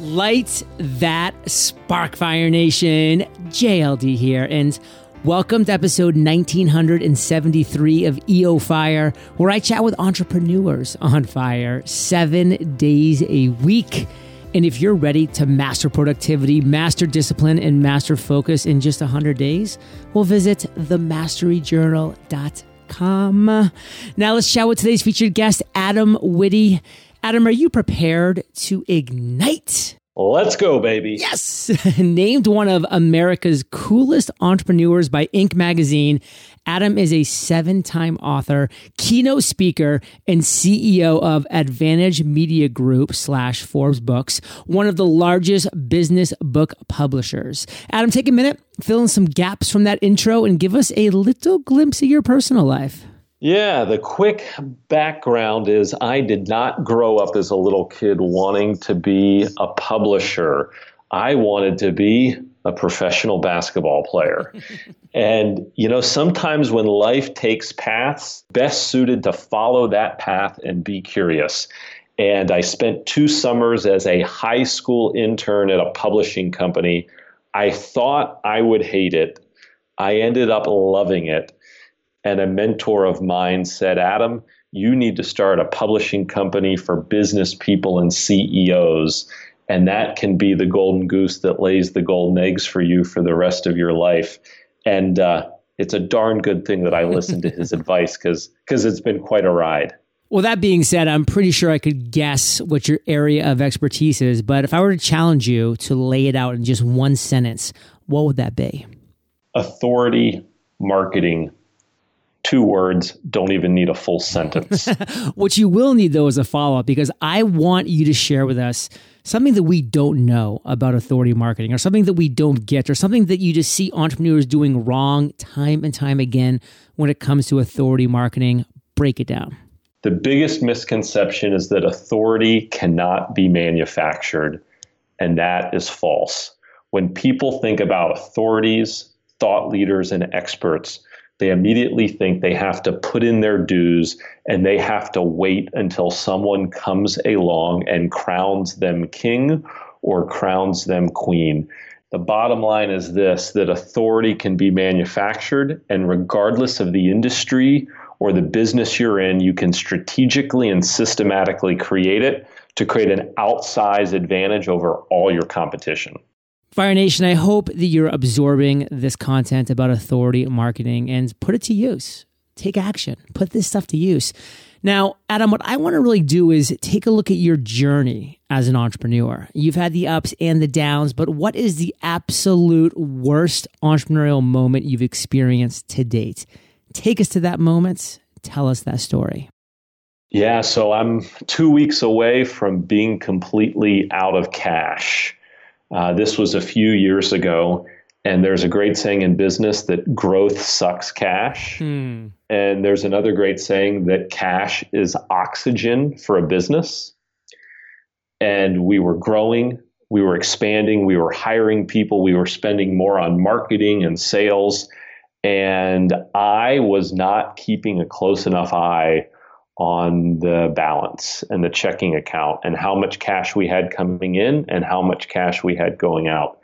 Light that spark fire nation. JLD here and welcome to episode 1973 of EO Fire where I chat with entrepreneurs on fire 7 days a week. And if you're ready to master productivity, master discipline and master focus in just 100 days, we'll visit themasteryjournal.com. Now let's chat with today's featured guest Adam Witty. Adam, are you prepared to ignite? Let's go, baby. Yes. Named one of America's coolest entrepreneurs by Inc. magazine, Adam is a seven time author, keynote speaker, and CEO of Advantage Media Group slash Forbes Books, one of the largest business book publishers. Adam, take a minute, fill in some gaps from that intro, and give us a little glimpse of your personal life. Yeah, the quick background is I did not grow up as a little kid wanting to be a publisher. I wanted to be a professional basketball player. and, you know, sometimes when life takes paths, best suited to follow that path and be curious. And I spent two summers as a high school intern at a publishing company. I thought I would hate it. I ended up loving it and a mentor of mine said, Adam, you need to start a publishing company for business people and CEOs. And that can be the golden goose that lays the golden eggs for you for the rest of your life. And uh, it's a darn good thing that I listened to his advice because because it's been quite a ride. Well, that being said, I'm pretty sure I could guess what your area of expertise is. But if I were to challenge you to lay it out in just one sentence, what would that be? Authority, marketing, two words, don't even need a full sentence. what you will need, though, is a follow up because I want you to share with us something that we don't know about authority marketing or something that we don't get or something that you just see entrepreneurs doing wrong time and time again when it comes to authority marketing. Break it down. The biggest misconception is that authority cannot be manufactured, and that is false. When people think about authorities, thought leaders, and experts, they immediately think they have to put in their dues and they have to wait until someone comes along and crowns them king or crowns them queen. The bottom line is this that authority can be manufactured, and regardless of the industry or the business you're in, you can strategically and systematically create it to create an outsized advantage over all your competition. Fire Nation, I hope that you're absorbing this content about authority marketing and put it to use. Take action, put this stuff to use. Now, Adam, what I want to really do is take a look at your journey as an entrepreneur. You've had the ups and the downs, but what is the absolute worst entrepreneurial moment you've experienced to date? Take us to that moment. Tell us that story. Yeah, so I'm two weeks away from being completely out of cash. Uh, this was a few years ago. And there's a great saying in business that growth sucks cash. Hmm. And there's another great saying that cash is oxygen for a business. And we were growing, we were expanding, we were hiring people, we were spending more on marketing and sales. And I was not keeping a close enough eye on the balance and the checking account and how much cash we had coming in and how much cash we had going out.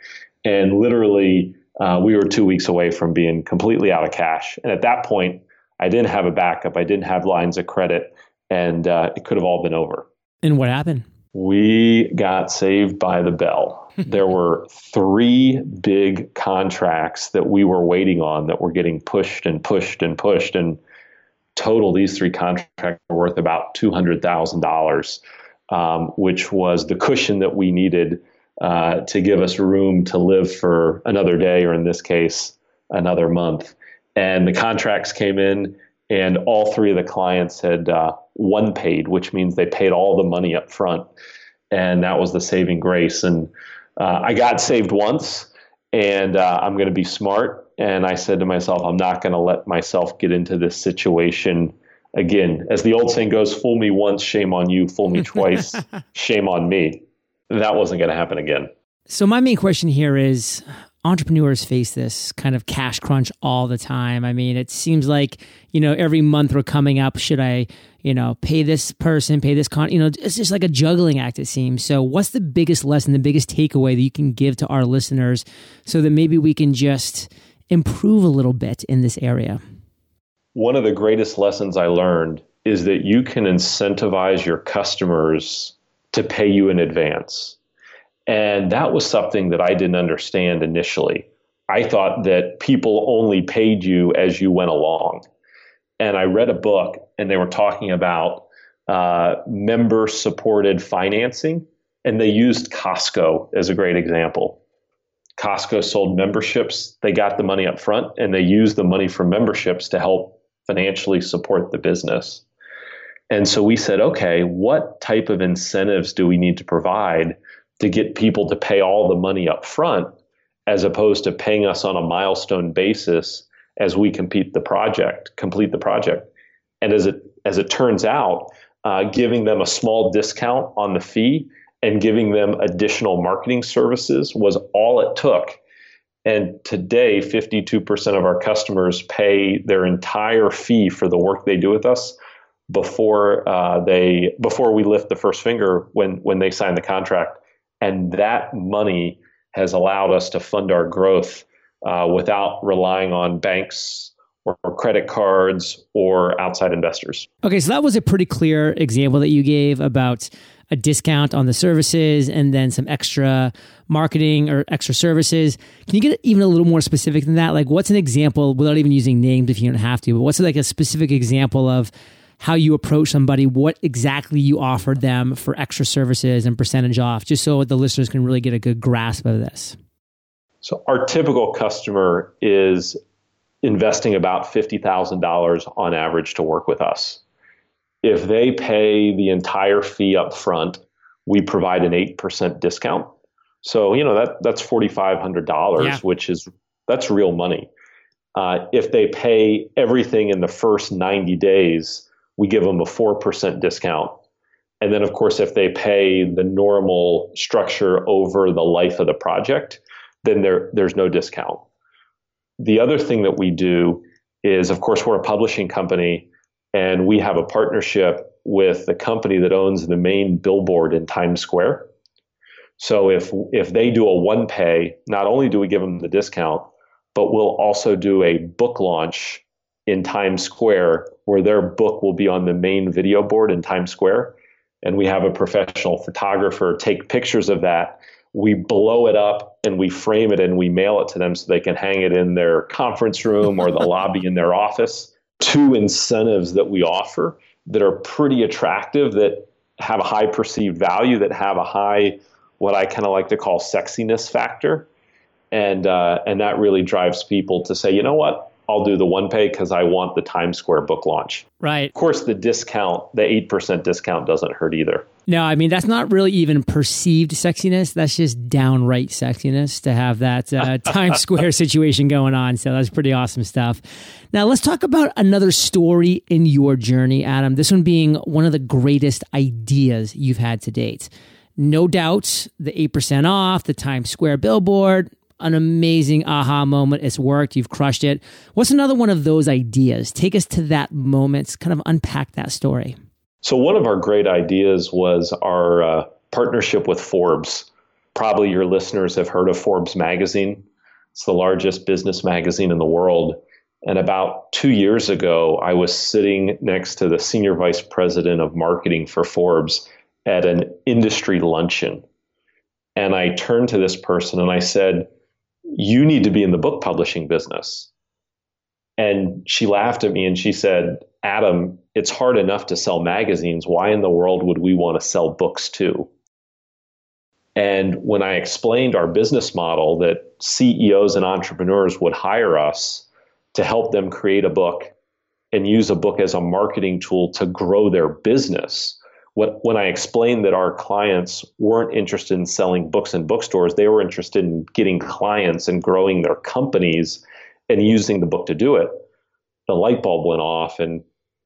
And literally, uh, we were two weeks away from being completely out of cash. And at that point, I didn't have a backup, I didn't have lines of credit, and uh, it could have all been over. And what happened? We got saved by the bell. there were three big contracts that we were waiting on that were getting pushed and pushed and pushed. And total, these three contracts were worth about $200,000, um, which was the cushion that we needed uh, to give us room to live for another day, or in this case, another month. And the contracts came in, and all three of the clients had uh, one paid, which means they paid all the money up front. And that was the saving grace. And uh, I got saved once, and uh, I'm going to be smart and I said to myself, I'm not going to let myself get into this situation again. As the old saying goes, fool me once, shame on you, fool me twice, shame on me. That wasn't going to happen again. So, my main question here is entrepreneurs face this kind of cash crunch all the time. I mean, it seems like, you know, every month we're coming up, should I, you know, pay this person, pay this con, you know, it's just like a juggling act, it seems. So, what's the biggest lesson, the biggest takeaway that you can give to our listeners so that maybe we can just improve a little bit in this area? One of the greatest lessons I learned is that you can incentivize your customers to pay you in advance. And that was something that I didn't understand initially. I thought that people only paid you as you went along. And I read a book and they were talking about uh, member supported financing, and they used Costco as a great example. Costco sold memberships, they got the money up front, and they used the money from memberships to help financially support the business. And so we said, okay, what type of incentives do we need to provide to get people to pay all the money up front as opposed to paying us on a milestone basis as we complete the project, complete the project. And as it as it turns out, uh, giving them a small discount on the fee and giving them additional marketing services was all it took. And today, 52% of our customers pay their entire fee for the work they do with us before uh, they before we lift the first finger when when they sign the contract and that money has allowed us to fund our growth uh, without relying on banks or, or credit cards or outside investors. Okay, so that was a pretty clear example that you gave about a discount on the services and then some extra marketing or extra services. Can you get even a little more specific than that? Like, what's an example without even using names if you don't have to? But what's like a specific example of how you approach somebody, what exactly you offered them for extra services and percentage off, just so the listeners can really get a good grasp of this. So, our typical customer is investing about $50,000 on average to work with us. If they pay the entire fee up front, we provide an 8% discount. So, you know, that, that's $4,500, yeah. which is, that's real money. Uh, if they pay everything in the first 90 days, we give them a 4% discount. And then, of course, if they pay the normal structure over the life of the project, then there, there's no discount. The other thing that we do is, of course, we're a publishing company and we have a partnership with the company that owns the main billboard in Times Square. So if if they do a one pay, not only do we give them the discount, but we'll also do a book launch in Times Square where their book will be on the main video board in Times Square. And we have a professional photographer take pictures of that. We blow it up and we frame it and we mail it to them so they can hang it in their conference room or the lobby in their office. Two incentives that we offer that are pretty attractive, that have a high perceived value, that have a high, what I kind of like to call sexiness factor. And, uh, and that really drives people to say, you know what, I'll do the one pay because I want the Times Square book launch. Right. Of course, the discount, the 8% discount doesn't hurt either. No, I mean, that's not really even perceived sexiness. That's just downright sexiness to have that uh, Times Square situation going on. So that's pretty awesome stuff. Now, let's talk about another story in your journey, Adam. This one being one of the greatest ideas you've had to date. No doubt the 8% off, the Times Square billboard, an amazing aha moment. It's worked. You've crushed it. What's another one of those ideas? Take us to that moment, kind of unpack that story. So, one of our great ideas was our uh, partnership with Forbes. Probably your listeners have heard of Forbes magazine. It's the largest business magazine in the world. And about two years ago, I was sitting next to the senior vice president of marketing for Forbes at an industry luncheon. And I turned to this person and I said, you need to be in the book publishing business. And she laughed at me and she said, Adam, it's hard enough to sell magazines. Why in the world would we want to sell books too? And when I explained our business model that CEOs and entrepreneurs would hire us to help them create a book and use a book as a marketing tool to grow their business, when, when I explained that our clients weren't interested in selling books in bookstores, they were interested in getting clients and growing their companies and using the book to do it. The light bulb went off and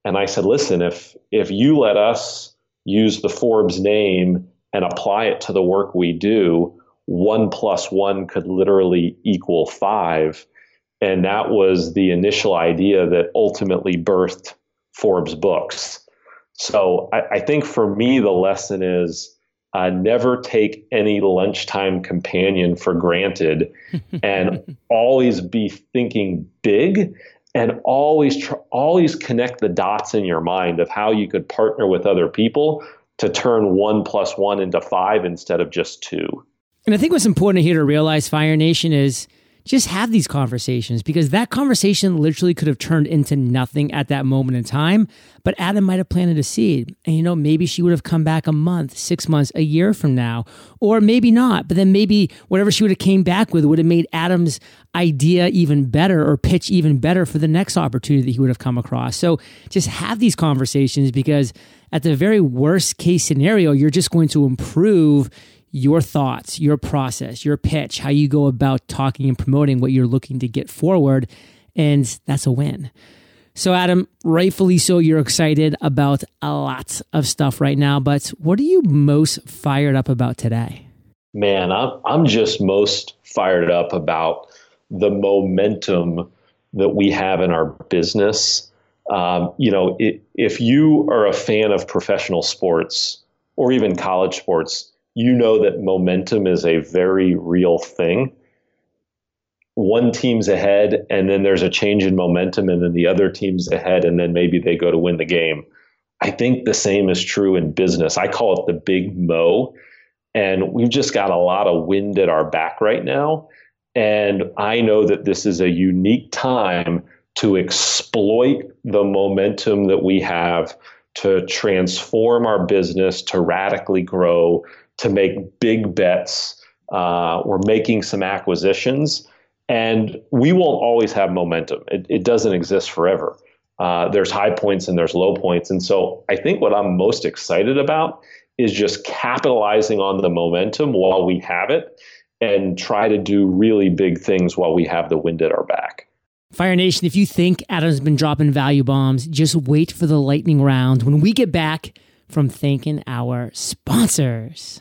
and I said, listen, if if you let us use the Forbes name and apply it to the work we do, one plus one could literally equal five. And that was the initial idea that ultimately birthed Forbes books. So I, I think for me, the lesson is uh, never take any lunchtime companion for granted and always be thinking big and always tr- always connect the dots in your mind of how you could partner with other people to turn one plus one into five instead of just two. And I think what's important here to realize, Fire Nation, is just have these conversations because that conversation literally could have turned into nothing at that moment in time. But Adam might have planted a seed. And, you know, maybe she would have come back a month, six months, a year from now, or maybe not. But then maybe whatever she would have came back with would have made Adam's idea even better or pitch even better for the next opportunity that he would have come across. So just have these conversations because at the very worst case scenario, you're just going to improve your thoughts, your process, your pitch, how you go about talking and promoting what you're looking to get forward. And that's a win. So, Adam, rightfully so, you're excited about a lot of stuff right now, but what are you most fired up about today? Man, I'm, I'm just most fired up about the momentum that we have in our business. Um, you know, it, if you are a fan of professional sports or even college sports, you know that momentum is a very real thing. One team's ahead, and then there's a change in momentum, and then the other team's ahead, and then maybe they go to win the game. I think the same is true in business. I call it the big mo. And we've just got a lot of wind at our back right now. And I know that this is a unique time to exploit the momentum that we have to transform our business, to radically grow, to make big bets. Uh, we're making some acquisitions, and we won't always have momentum. It, it doesn't exist forever. Uh, there's high points and there's low points. And so I think what I'm most excited about is just capitalizing on the momentum while we have it and try to do really big things while we have the wind at our back. Fire Nation, if you think Adam's been dropping value bombs, just wait for the lightning round when we get back from thanking our sponsors.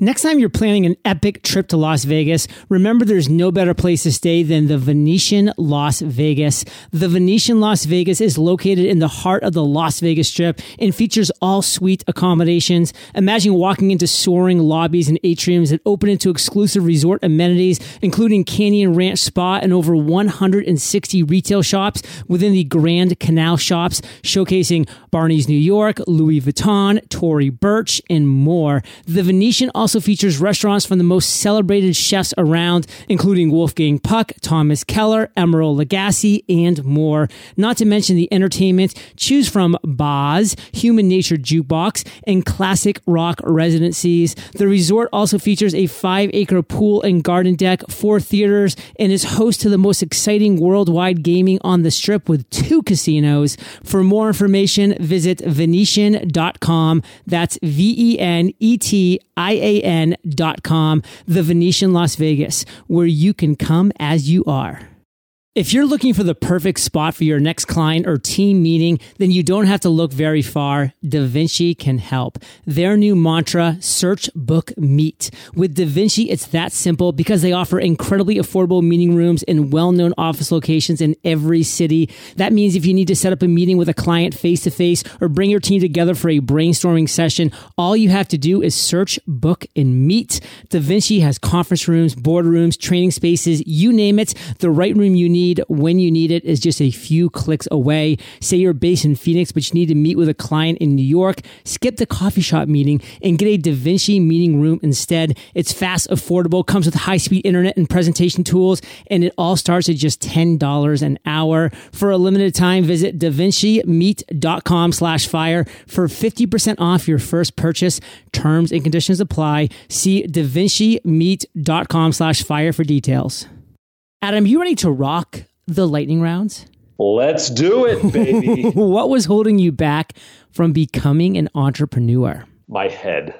Next time you're planning an epic trip to Las Vegas, remember there's no better place to stay than the Venetian Las Vegas. The Venetian Las Vegas is located in the heart of the Las Vegas Strip and features all suite accommodations. Imagine walking into soaring lobbies and atriums that open into exclusive resort amenities, including Canyon Ranch Spa and over 160 retail shops within the Grand Canal shops, showcasing Barney's New York, Louis Vuitton, Tory Burch, and more. The Venetian also features restaurants from the most celebrated chefs around, including Wolfgang Puck, Thomas Keller, Emeril Lagasse, and more. Not to mention the entertainment. Choose from Boz, Human Nature Jukebox, and classic rock residencies. The resort also features a five acre pool and garden deck, four theaters, and is host to the most exciting worldwide gaming on the strip with two casinos. For more information, visit Venetian.com. That's V E N E T I A van.com, the Venetian Las Vegas, where you can come as you are. If you're looking for the perfect spot for your next client or team meeting, then you don't have to look very far. DaVinci can help. Their new mantra, search, book, meet. With DaVinci, it's that simple because they offer incredibly affordable meeting rooms in well-known office locations in every city. That means if you need to set up a meeting with a client face to face or bring your team together for a brainstorming session, all you have to do is search, book, and meet. DaVinci has conference rooms, boardrooms, training spaces, you name it, the right room you need need when you need it is just a few clicks away. Say you're based in Phoenix, but you need to meet with a client in New York. Skip the coffee shop meeting and get a DaVinci meeting room instead. It's fast, affordable, comes with high speed internet and presentation tools, and it all starts at just $10 an hour. For a limited time, visit DaVinciMeet.com slash fire for 50% off your first purchase. Terms and conditions apply. See DaVinciMeet.com slash fire for details. Adam, you ready to rock the lightning rounds? Let's do it, baby. what was holding you back from becoming an entrepreneur? My head.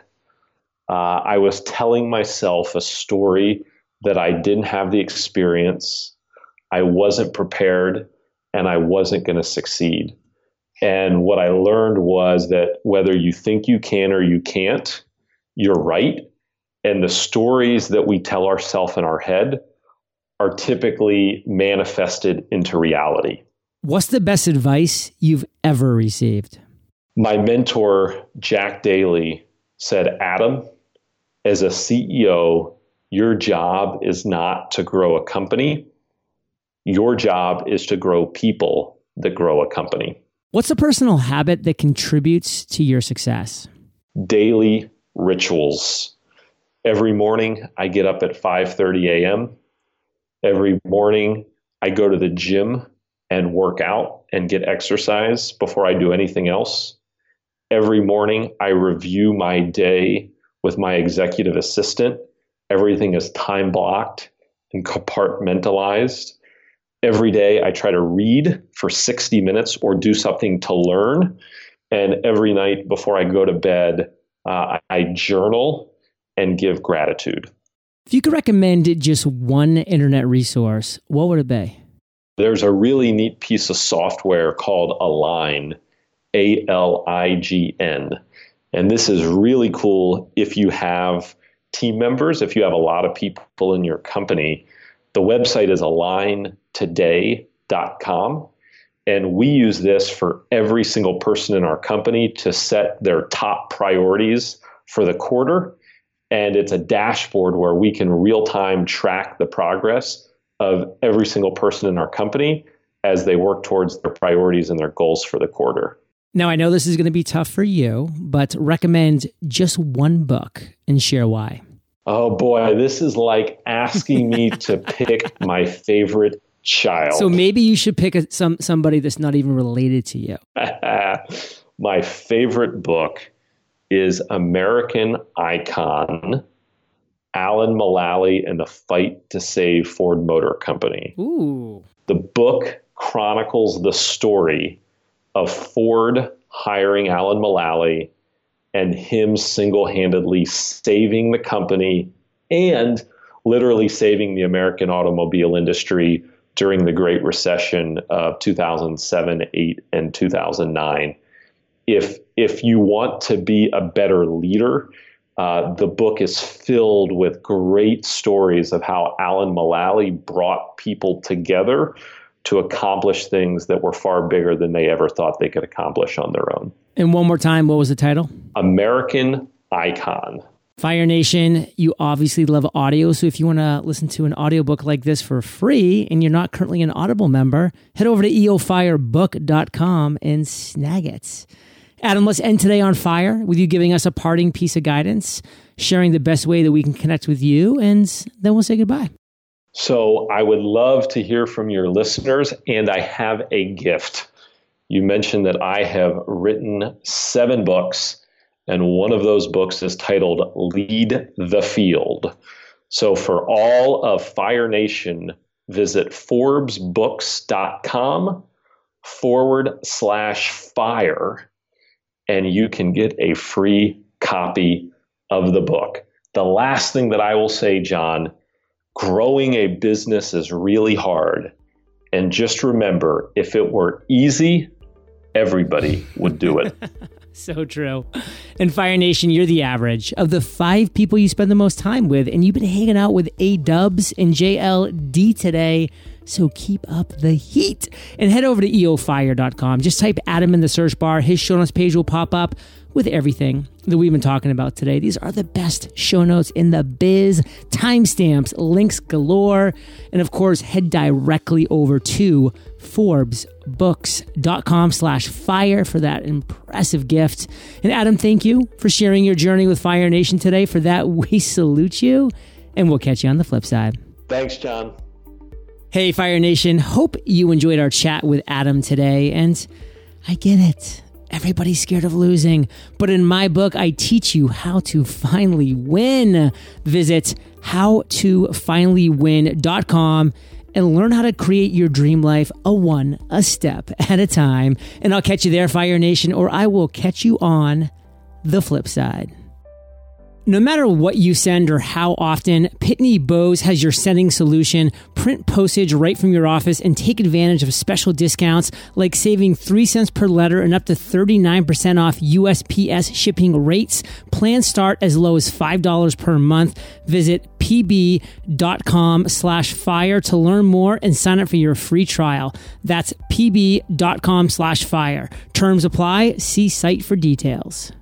Uh, I was telling myself a story that I didn't have the experience, I wasn't prepared, and I wasn't going to succeed. And what I learned was that whether you think you can or you can't, you're right. And the stories that we tell ourselves in our head are typically manifested into reality. What's the best advice you've ever received? My mentor, Jack Daly, said, Adam, as a CEO, your job is not to grow a company. Your job is to grow people that grow a company. What's a personal habit that contributes to your success? Daily rituals. Every morning I get up at 5:30 a.m. Every morning I go to the gym and work out and get exercise before I do anything else. Every morning I review my day with my executive assistant. Everything is time blocked and compartmentalized. Every day I try to read for 60 minutes or do something to learn. And every night before I go to bed, uh, I journal and give gratitude. If you could recommend just one internet resource, what would it be? There's a really neat piece of software called Align, A L I G N. And this is really cool if you have team members, if you have a lot of people in your company. The website is aligntoday.com. And we use this for every single person in our company to set their top priorities for the quarter and it's a dashboard where we can real time track the progress of every single person in our company as they work towards their priorities and their goals for the quarter. Now, I know this is going to be tough for you, but recommend just one book and share why. Oh boy, this is like asking me to pick my favorite child. So maybe you should pick a, some somebody that's not even related to you. my favorite book is American icon Alan Mulally and the fight to save Ford Motor Company. Ooh. The book chronicles the story of Ford hiring Alan Mulally and him single handedly saving the company and literally saving the American automobile industry during the Great Recession of 2007, 8, and 2009 if if you want to be a better leader, uh, the book is filled with great stories of how Alan Mulally brought people together to accomplish things that were far bigger than they ever thought they could accomplish on their own. And one more time, what was the title? American Icon. Fire Nation, you obviously love audio. So if you want to listen to an audiobook like this for free and you're not currently an Audible member, head over to eofirebook.com and snag it. Adam, let's end today on fire with you giving us a parting piece of guidance, sharing the best way that we can connect with you, and then we'll say goodbye. So, I would love to hear from your listeners, and I have a gift. You mentioned that I have written seven books, and one of those books is titled Lead the Field. So, for all of Fire Nation, visit ForbesBooks.com forward slash fire and you can get a free copy of the book. The last thing that I will say, John, growing a business is really hard. And just remember, if it were easy, everybody would do it. so true. And Fire Nation, you're the average of the five people you spend the most time with, and you've been hanging out with A Dubs and JLD today. So keep up the heat and head over to eofire.com. Just type Adam in the search bar. His show notes page will pop up with everything that we've been talking about today. These are the best show notes in the biz, timestamps, links galore, and of course, head directly over to forbesbooks.com slash fire for that impressive gift. And Adam, thank you for sharing your journey with Fire Nation today. For that, we salute you, and we'll catch you on the flip side. Thanks, John. Hey, Fire Nation. Hope you enjoyed our chat with Adam today. And I get it. Everybody's scared of losing. But in my book, I teach you how to finally win. Visit howtofinallywin.com and learn how to create your dream life a one a step at a time. And I'll catch you there, Fire Nation, or I will catch you on the flip side. No matter what you send or how often, Pitney Bowes has your sending solution. Print postage right from your office and take advantage of special discounts like saving 3 cents per letter and up to 39% off USPS shipping rates. Plans start as low as $5 per month. Visit pb.com slash fire to learn more and sign up for your free trial. That's pb.com slash fire. Terms apply. See site for details.